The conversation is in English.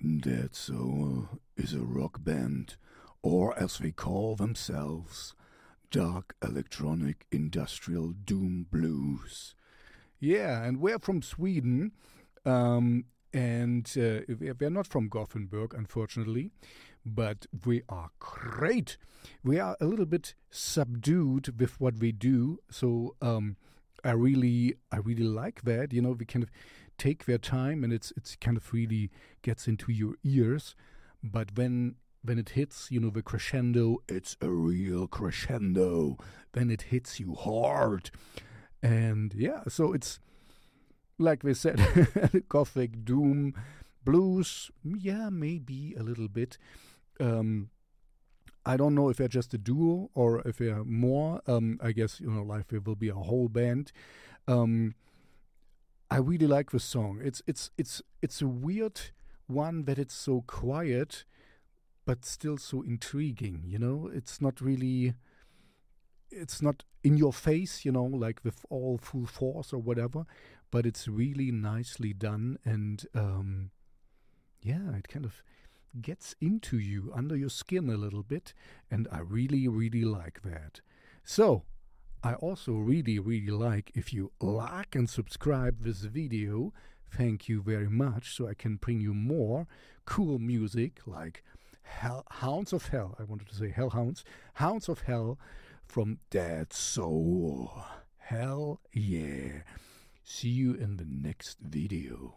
Dead Soul is a rock band, or as they call themselves, dark electronic industrial doom blues. Yeah, and we're from Sweden. Um, and uh, we're not from Gothenburg, unfortunately, but we are great. We are a little bit subdued with what we do, so um, I really, I really like that. You know, we kind of take their time, and it's it's kind of really gets into your ears. But when when it hits, you know, the crescendo, it's a real crescendo. Then it hits you hard, and yeah, so it's like we said, gothic doom, blues, yeah, maybe a little bit. Um, I don't know if they're just a duo or if they're more. Um, I guess you know, life will be a whole band. Um, I really like the song. It's it's it's it's a weird one that it's so quiet, but still so intriguing. You know, it's not really it's not in your face, you know, like with all full force or whatever, but it's really nicely done and um, yeah, it kind of gets into you, under your skin a little bit, and I really, really like that. So, I also really, really like if you like and subscribe this video. Thank you very much, so I can bring you more cool music like Hell, Hounds of Hell. I wanted to say Hellhounds, Hounds of Hell from Dead Soul. Hell yeah. See you in the next video.